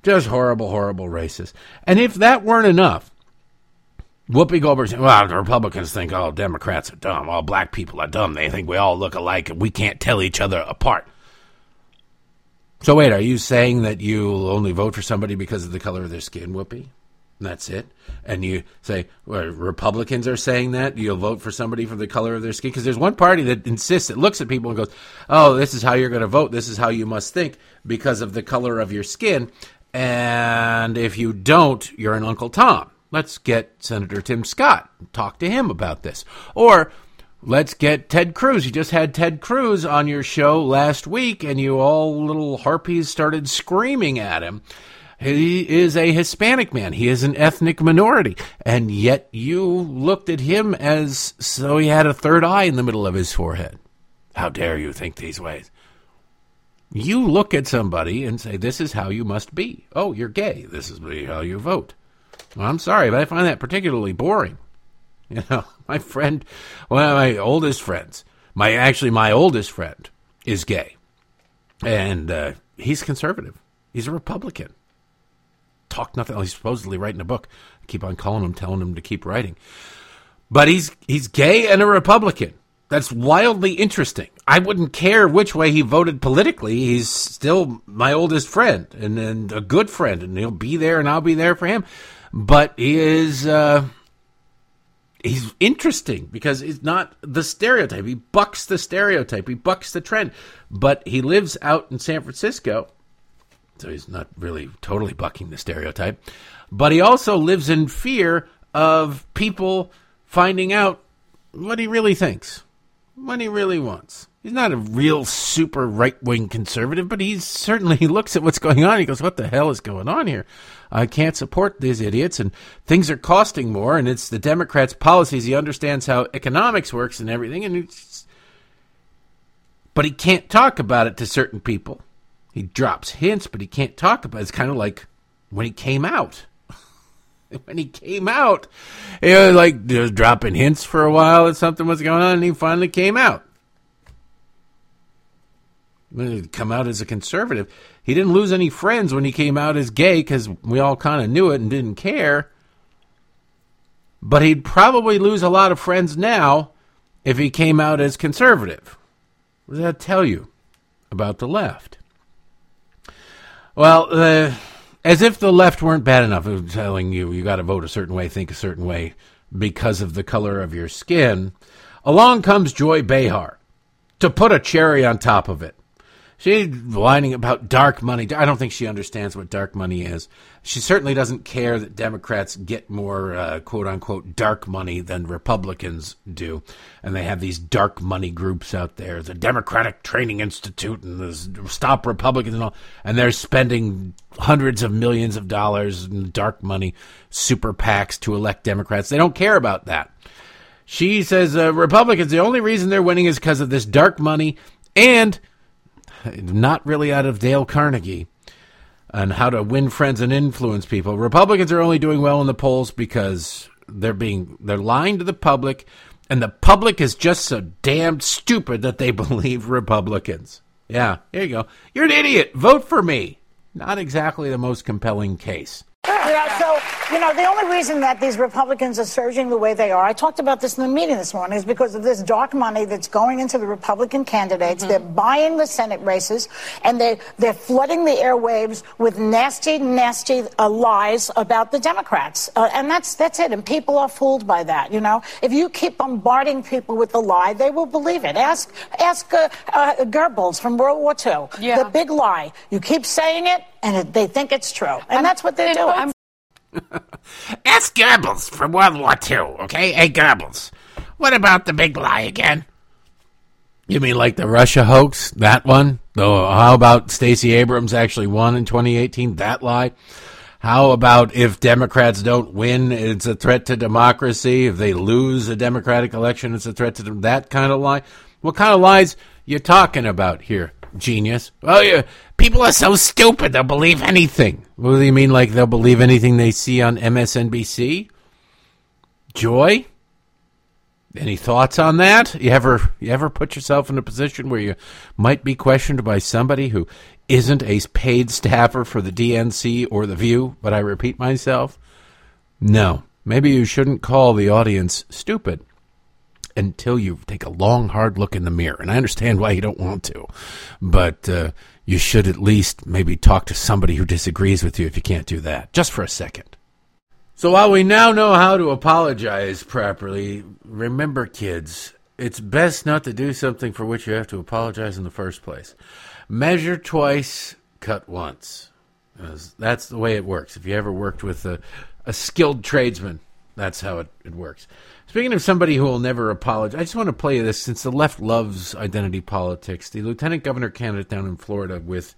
Just horrible, horrible racists. And if that weren't enough, Whoopi Goldberg well, the Republicans think all Democrats are dumb. All black people are dumb. They think we all look alike and we can't tell each other apart. So, wait, are you saying that you'll only vote for somebody because of the color of their skin, Whoopi? That's it? And you say, well, Republicans are saying that? You'll vote for somebody for the color of their skin? Because there's one party that insists, that looks at people and goes, oh, this is how you're going to vote. This is how you must think because of the color of your skin. And if you don't, you're an Uncle Tom. Let's get Senator Tim Scott talk to him about this. Or let's get Ted Cruz. You just had Ted Cruz on your show last week, and you all little harpies started screaming at him. He is a Hispanic man. He is an ethnic minority. And yet you looked at him as so he had a third eye in the middle of his forehead. How dare you think these ways? You look at somebody and say, This is how you must be. Oh, you're gay. This is how you vote. I'm sorry, but I find that particularly boring. You know, my friend, one of my oldest friends, my actually my oldest friend is gay, and uh, he's conservative. He's a Republican. Talk nothing. He's supposedly writing a book. I keep on calling him, telling him to keep writing. But he's he's gay and a Republican. That's wildly interesting. I wouldn't care which way he voted politically. He's still my oldest friend and, and a good friend, and he'll be there, and I'll be there for him. But he is uh, he's interesting because he's not the stereotype. He bucks the stereotype. He bucks the trend. But he lives out in San Francisco, so he's not really totally bucking the stereotype. But he also lives in fear of people finding out what he really thinks, what he really wants. He's not a real super right wing conservative, but he's certainly he looks at what's going on. He goes, "What the hell is going on here? I can't support these idiots, and things are costing more, and it's the Democrats' policies. He understands how economics works and everything, and it's, but he can't talk about it to certain people. He drops hints, but he can't talk about. it. It's kind of like when he came out. when he came out, he was like just dropping hints for a while that something was going on, and he finally came out. Come out as a conservative, he didn't lose any friends when he came out as gay because we all kind of knew it and didn't care. But he'd probably lose a lot of friends now if he came out as conservative. What does that tell you about the left? Well, uh, as if the left weren't bad enough of telling you you got to vote a certain way, think a certain way because of the color of your skin, along comes Joy Behar to put a cherry on top of it. She's whining about dark money. I don't think she understands what dark money is. She certainly doesn't care that Democrats get more uh, quote unquote dark money than Republicans do. And they have these dark money groups out there, the Democratic Training Institute and the Stop Republicans and all. And they're spending hundreds of millions of dollars in dark money, super PACs to elect Democrats. They don't care about that. She says uh, Republicans, the only reason they're winning is because of this dark money and not really out of Dale Carnegie on how to win friends and influence people. Republicans are only doing well in the polls because they're being they're lying to the public and the public is just so damned stupid that they believe Republicans. Yeah, here you go. You're an idiot. Vote for me. Not exactly the most compelling case. Yeah, so, you know, the only reason that these Republicans are surging the way they are, I talked about this in the meeting this morning, is because of this dark money that's going into the Republican candidates. Mm-hmm. They're buying the Senate races, and they, they're flooding the airwaves with nasty, nasty uh, lies about the Democrats. Uh, and that's, that's it. And people are fooled by that, you know. If you keep bombarding people with the lie, they will believe it. Ask, ask uh, uh Goebbels from World War II. Yeah. The big lie. You keep saying it, and they think it's true. And I'm, that's what they're doing. I'm Ask Goebbels from World War II, okay? Hey, Goebbels, what about the big lie again? You mean like the Russia hoax? That one? Oh, how about Stacey Abrams actually won in 2018? That lie? How about if Democrats don't win, it's a threat to democracy? If they lose a Democratic election, it's a threat to them? That kind of lie? What kind of lies you talking about here? Genius. Oh, yeah. People are so stupid, they'll believe anything. What do you mean, like they'll believe anything they see on MSNBC? Joy? Any thoughts on that? You ever you ever put yourself in a position where you might be questioned by somebody who isn't a paid staffer for the DNC or the View? But I repeat myself, no. Maybe you shouldn't call the audience stupid until you take a long, hard look in the mirror. And I understand why you don't want to, but uh, you should at least maybe talk to somebody who disagrees with you if you can't do that, just for a second. So while we now know how to apologize properly, remember, kids, it's best not to do something for which you have to apologize in the first place. Measure twice, cut once. That's the way it works. If you ever worked with a, a skilled tradesman, that's how it, it works. Speaking of somebody who will never apologize, I just want to play you this since the left loves identity politics. The lieutenant governor candidate down in Florida with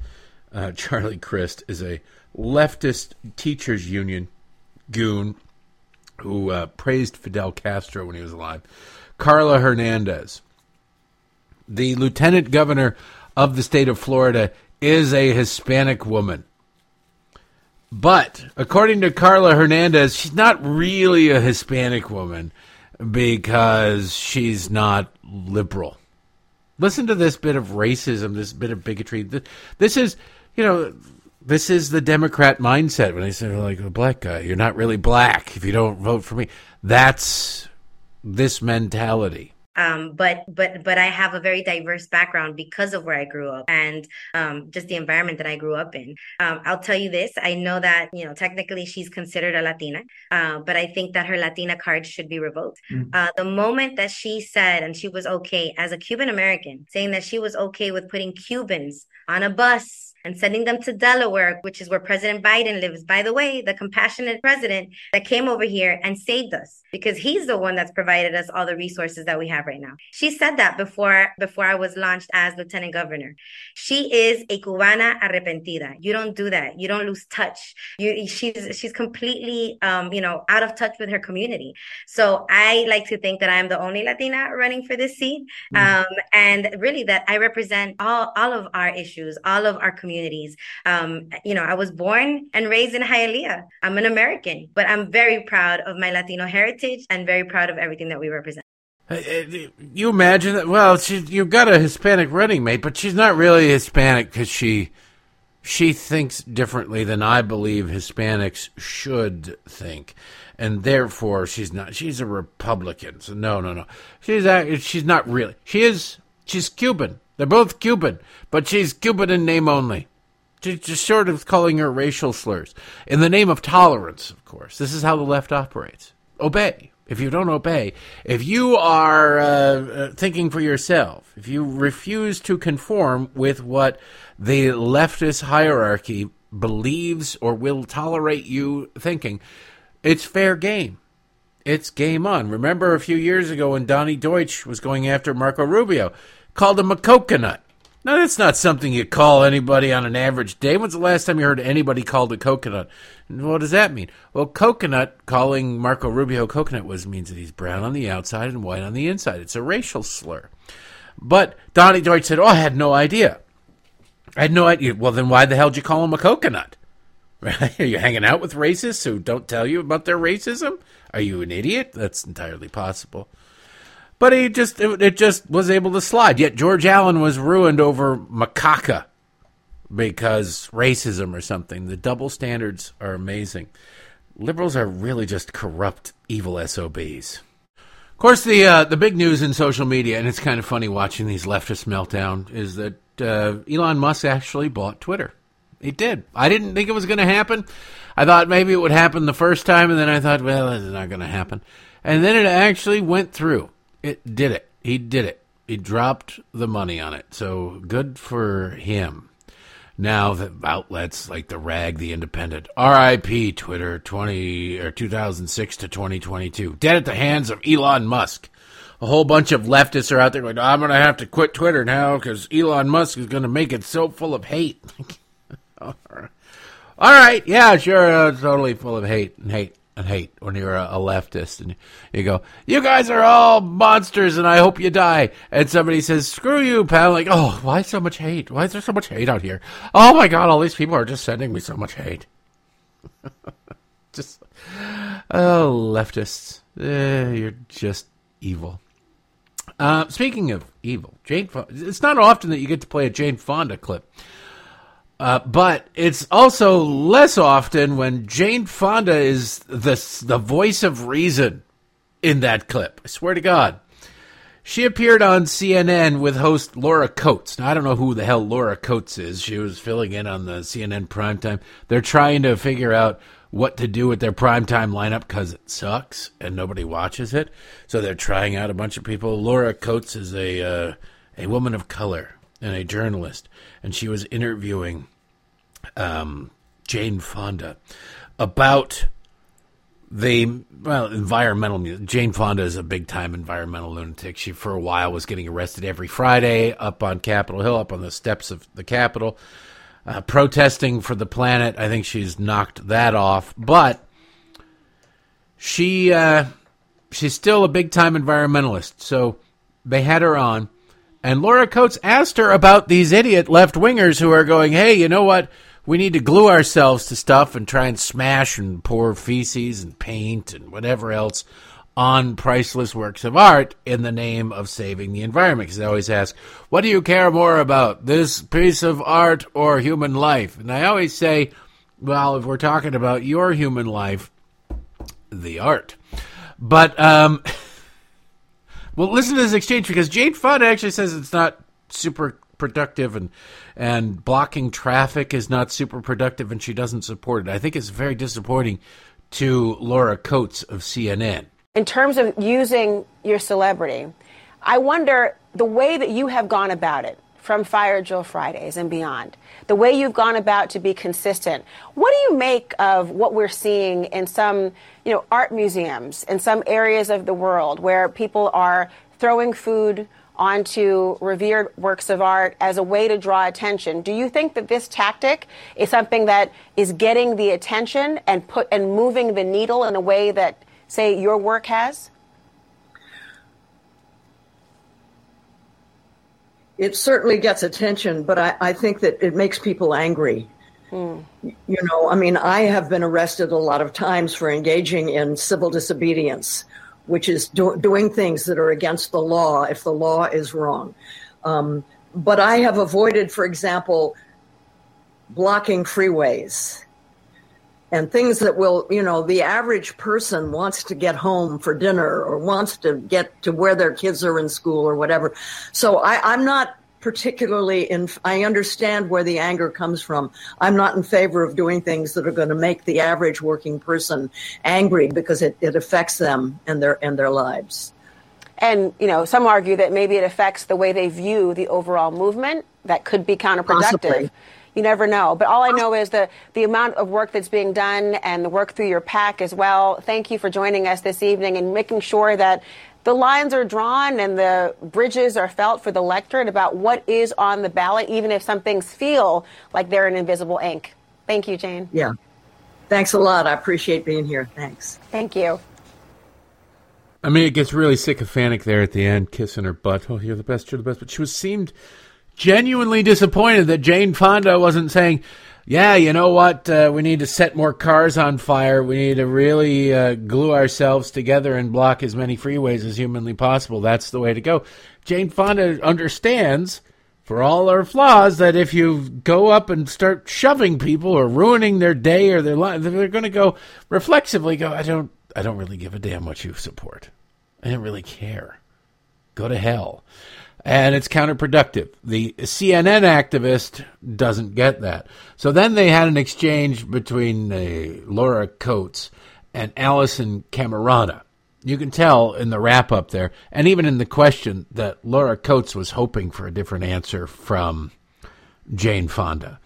uh, Charlie Crist is a leftist teachers union goon who uh, praised Fidel Castro when he was alive. Karla Hernandez, the lieutenant governor of the state of Florida, is a Hispanic woman. But according to Karla Hernandez, she's not really a Hispanic woman because she's not liberal. Listen to this bit of racism, this bit of bigotry. This is, you know, this is the Democrat mindset when they say, like, a black guy, you're not really black if you don't vote for me. That's this mentality. Um, but but but I have a very diverse background because of where I grew up and um, just the environment that I grew up in. Um, I'll tell you this: I know that you know technically she's considered a Latina, uh, but I think that her Latina card should be revoked. Mm-hmm. Uh, the moment that she said and she was okay as a Cuban American, saying that she was okay with putting Cubans on a bus and sending them to Delaware, which is where President Biden lives. By the way, the compassionate president that came over here and saved us because he's the one that's provided us all the resources that we have right now. She said that before before I was launched as lieutenant governor. She is a cubana arrepentida. You don't do that. You don't lose touch. You she's she's completely um, you know, out of touch with her community. So I like to think that I'm the only Latina running for this seat. Mm-hmm. Um, and really that I represent all all of our issues, all of our community communities. Um, you know, I was born and raised in Hialeah. I'm an American, but I'm very proud of my Latino heritage and very proud of everything that we represent. Uh, you imagine that? Well, she, you've got a Hispanic running mate, but she's not really Hispanic because she she thinks differently than I believe Hispanics should think, and therefore she's not. She's a Republican. So no, no, no. She's she's not really. She is. She's Cuban. They're both Cuban, but she's Cuban in name only. She's just sort of calling her racial slurs. In the name of tolerance, of course. This is how the left operates. Obey. if you don't obey, if you are uh, uh, thinking for yourself, if you refuse to conform with what the leftist hierarchy believes or will tolerate you thinking, it's fair game. It's game on. Remember a few years ago when Donny Deutsch was going after Marco Rubio, called him a coconut. Now, that's not something you call anybody on an average day. When's the last time you heard anybody called a coconut? What does that mean? Well, coconut, calling Marco Rubio coconut was means that he's brown on the outside and white on the inside. It's a racial slur. But Donny Deutsch said, Oh, I had no idea. I had no idea. Well, then why the hell did you call him a coconut? Are you hanging out with racists who don't tell you about their racism? Are you an idiot? That's entirely possible. But he just it, it just was able to slide. Yet George Allen was ruined over macaca because racism or something. The double standards are amazing. Liberals are really just corrupt, evil SOBs. Of course, the uh, the big news in social media, and it's kind of funny watching these leftists meltdown, is that uh, Elon Musk actually bought Twitter. He did. I didn't think it was going to happen. I thought maybe it would happen the first time, and then I thought, well, it's not going to happen. And then it actually went through. It did it. He did it. He dropped the money on it. So good for him. Now the outlets like the Rag, the Independent, R.I.P. Twitter, twenty or two thousand six to twenty twenty two, dead at the hands of Elon Musk. A whole bunch of leftists are out there going, "I'm going to have to quit Twitter now because Elon Musk is going to make it so full of hate." All right, yeah, sure, uh, totally full of hate and hate and hate when you're a, a, leftist and you go, "You guys are all monsters, and I hope you die." And somebody says, "Screw you, pal!" Like, oh, why so much hate? Why is there so much hate out here? Oh my god, all these people are just sending me so much hate. just, oh, leftists, eh, you're just evil. Uh, speaking of evil, Jane, Fonda, it's not often that you get to play a Jane Fonda clip. Uh, but it's also less often when Jane Fonda is the the voice of reason in that clip. I swear to God. She appeared on CNN with host Laura Coates. Now, I don't know who the hell Laura Coates is. She was filling in on the CNN primetime. They're trying to figure out what to do with their primetime lineup because it sucks and nobody watches it. So they're trying out a bunch of people. Laura Coates is a uh, a woman of color and a journalist, and she was interviewing um, Jane Fonda about the well environmental music. Jane Fonda is a big time environmental lunatic. She for a while was getting arrested every Friday up on Capitol Hill, up on the steps of the Capitol, uh, protesting for the planet. I think she's knocked that off, but she uh, she's still a big time environmentalist. So they had her on, and Laura Coates asked her about these idiot left wingers who are going, "Hey, you know what?" We need to glue ourselves to stuff and try and smash and pour feces and paint and whatever else on priceless works of art in the name of saving the environment. Because they always ask, what do you care more about, this piece of art or human life? And I always say, well, if we're talking about your human life, the art. But, um, well, listen to this exchange because Jane Fonda actually says it's not super productive and and blocking traffic is not super productive and she doesn't support it. I think it's very disappointing to Laura Coates of CNN. In terms of using your celebrity, I wonder the way that you have gone about it from Fire Drill Fridays and beyond, the way you've gone about to be consistent. What do you make of what we're seeing in some, you know, art museums in some areas of the world where people are throwing food onto revered works of art as a way to draw attention. Do you think that this tactic is something that is getting the attention and put and moving the needle in a way that, say, your work has? It certainly gets attention, but I, I think that it makes people angry. Hmm. You know, I mean, I have been arrested a lot of times for engaging in civil disobedience which is do- doing things that are against the law if the law is wrong. Um, but I have avoided, for example, blocking freeways and things that will, you know, the average person wants to get home for dinner or wants to get to where their kids are in school or whatever. So I, I'm not particularly in, I understand where the anger comes from. I'm not in favor of doing things that are going to make the average working person angry because it, it affects them and their, and their lives. And, you know, some argue that maybe it affects the way they view the overall movement. That could be counterproductive. Possibly. You never know. But all I know is the, the amount of work that's being done and the work through your PAC as well. Thank you for joining us this evening and making sure that the lines are drawn and the bridges are felt for the electorate about what is on the ballot, even if some things feel like they're in invisible ink. Thank you, Jane. Yeah. Thanks a lot. I appreciate being here. Thanks. Thank you. I mean, it gets really sycophantic there at the end, kissing her butt. Oh, you're the best, you're the best. But she was seemed genuinely disappointed that Jane Fonda wasn't saying, yeah, you know what? Uh, we need to set more cars on fire. We need to really uh, glue ourselves together and block as many freeways as humanly possible. That's the way to go. Jane Fonda understands, for all her flaws, that if you go up and start shoving people or ruining their day or their life, they're going to go reflexively go, I don't, I don't really give a damn what you support. I don't really care. Go to hell and it's counterproductive. The CNN activist doesn't get that. So then they had an exchange between uh, Laura Coates and Alisyn Camerota. You can tell in the wrap up there, and even in the question, that Laura Coates was hoping for a different answer from Jane Fonda.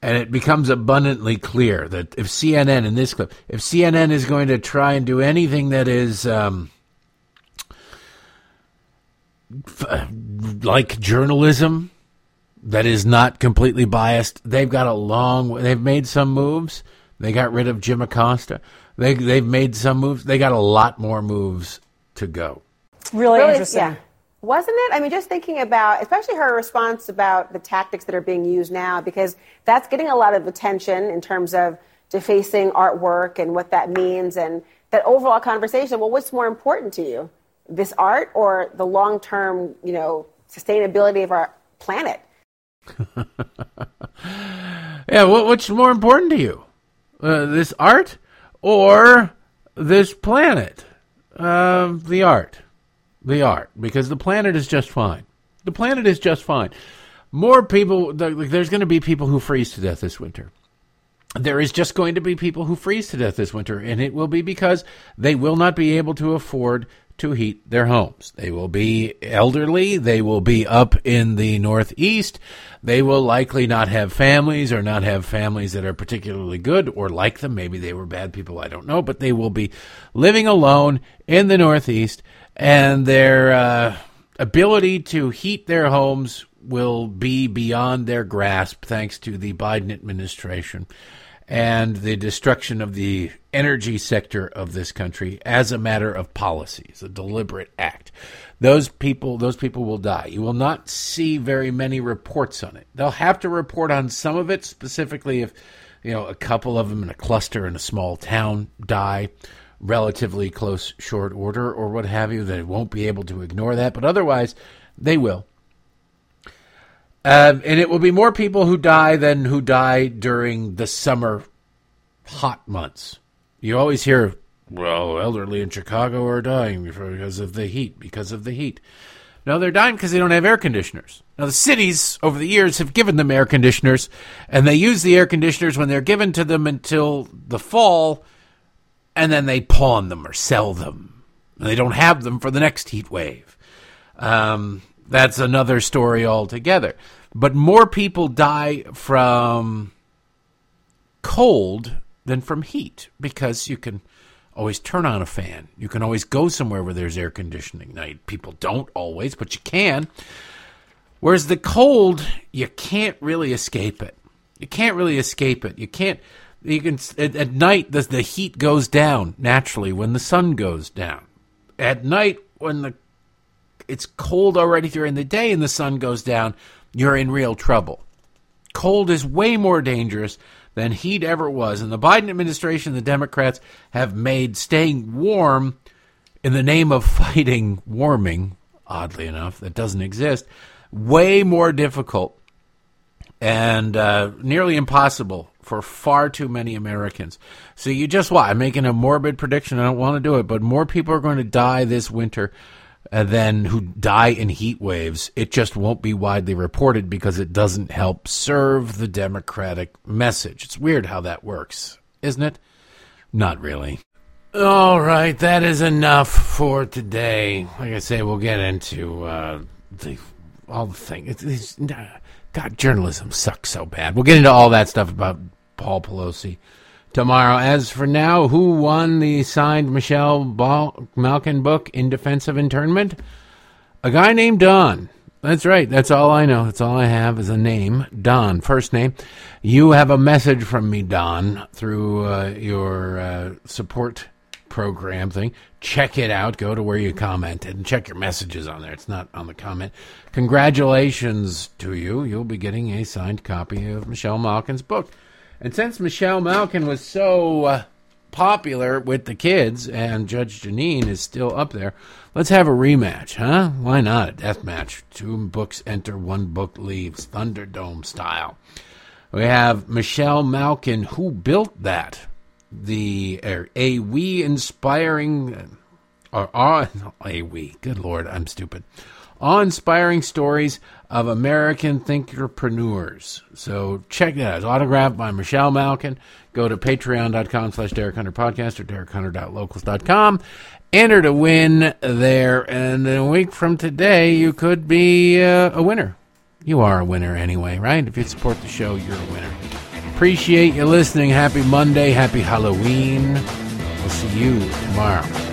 And it becomes abundantly clear that if CNN in this clip, if CNN is going to try and do anything that is um, like journalism that is not completely biased. They've got a long. They've made some moves. They got rid of Jim Acosta. They they've made some moves. They got a lot more moves to go. Really, really interesting. Yeah. Wasn't it? I mean, just thinking about, especially her response about the tactics that are being used now, because that's getting a lot of attention in terms of defacing artwork and what that means, and that overall conversation. Well, what's more important to you? This art or the long term, you know, sustainability of our planet? yeah, what, what's more important to you? Uh, this art or this planet? Uh, the art. The art. Because the planet is just fine. The planet is just fine. More people, there's going to be people who freeze to death this winter there is just going to be people who freeze to death this winter, and it will be because they will not be able to afford to heat their homes. They will be elderly. They will be up in the Northeast. They will likely not have families or not have families that are particularly good or like them. Maybe they were bad people. I don't know. But they will be living alone in the Northeast and their uh, ability to heat their homes will be beyond their grasp thanks to the Biden administration and the destruction of the energy sector of this country as a matter of policy, it's a deliberate act. Those people, those people will die. You will not see very many reports on it. They'll have to report on some of it, specifically if you know a couple of them in a cluster in a small town die relatively close short order or what have you. They won't be able to ignore that, but otherwise, they will. Um, and it will be more people who die than who die during the summer hot months. You always hear, well, elderly in Chicago are dying because of the heat, because of the heat. No, they're dying because they don't have air conditioners. Now, the cities over the years have given them air conditioners, and they use the air conditioners when they're given to them until the fall, and then they pawn them or sell them. And they don't have them for the next heat wave. Um, that's another story altogether. But more people die from cold than from heat because you can always turn on a fan. You can always go somewhere where there's air conditioning. Now, people don't always, but you can. Whereas the cold, you can't really escape it. You can't really escape it. You can't. You can at, at night the the heat goes down naturally when the sun goes down. At night when the it's cold already during the day and the sun goes down, you're in real trouble. Cold is way more dangerous than heat ever was. And the Biden administration, the Democrats, have made staying warm in the name of fighting warming, oddly enough, that doesn't exist, way more difficult and uh, nearly impossible for far too many Americans. So you just what? I'm making a morbid prediction. I don't want to do it, but more people are going to die this winter and then who die in heat waves, it just won't be widely reported because it doesn't help serve the Democratic message. It's weird how that works, isn't it? Not really. All right, that is enough for today. Like I say, we'll get into uh, the all the things. God, journalism sucks so bad. We'll get into all that stuff about Paul Pelosi tomorrow. As for now, who won the signed Michelle Bal- Malkin book in defense of internment? A guy named Don. That's right. That's all I know. That's all I have is a name, Don, first name. You have a message from me, Don, through uh, your uh, support program thing. Check it out. Go to where you commented and check your messages on there. It's not on the comment. Congratulations to you. You'll be getting a signed copy of Michelle Malkin's book. And since Michelle Malkin was so uh, popular with the kids and Judge Jeanine is still up there, let's have a rematch, huh? Why not? A death match. Two books enter, one book leaves, Thunderdome style. We have Michelle Malkin, who built that. The er, a we inspiring, or uh, a we. Good lord, I'm stupid. Awe-inspiring stories of American tinkerpreneurs. So check that out. It's autographed by Michelle Malkin. Go to patreon.com slash Derek Hunter Podcast or derekhunter.locals.com. Enter to win there. And then a week from today, you could be uh, a winner. You are a winner anyway, right? If you support the show, you're a winner. Appreciate you listening. Happy Monday. Happy Halloween. We'll see you tomorrow.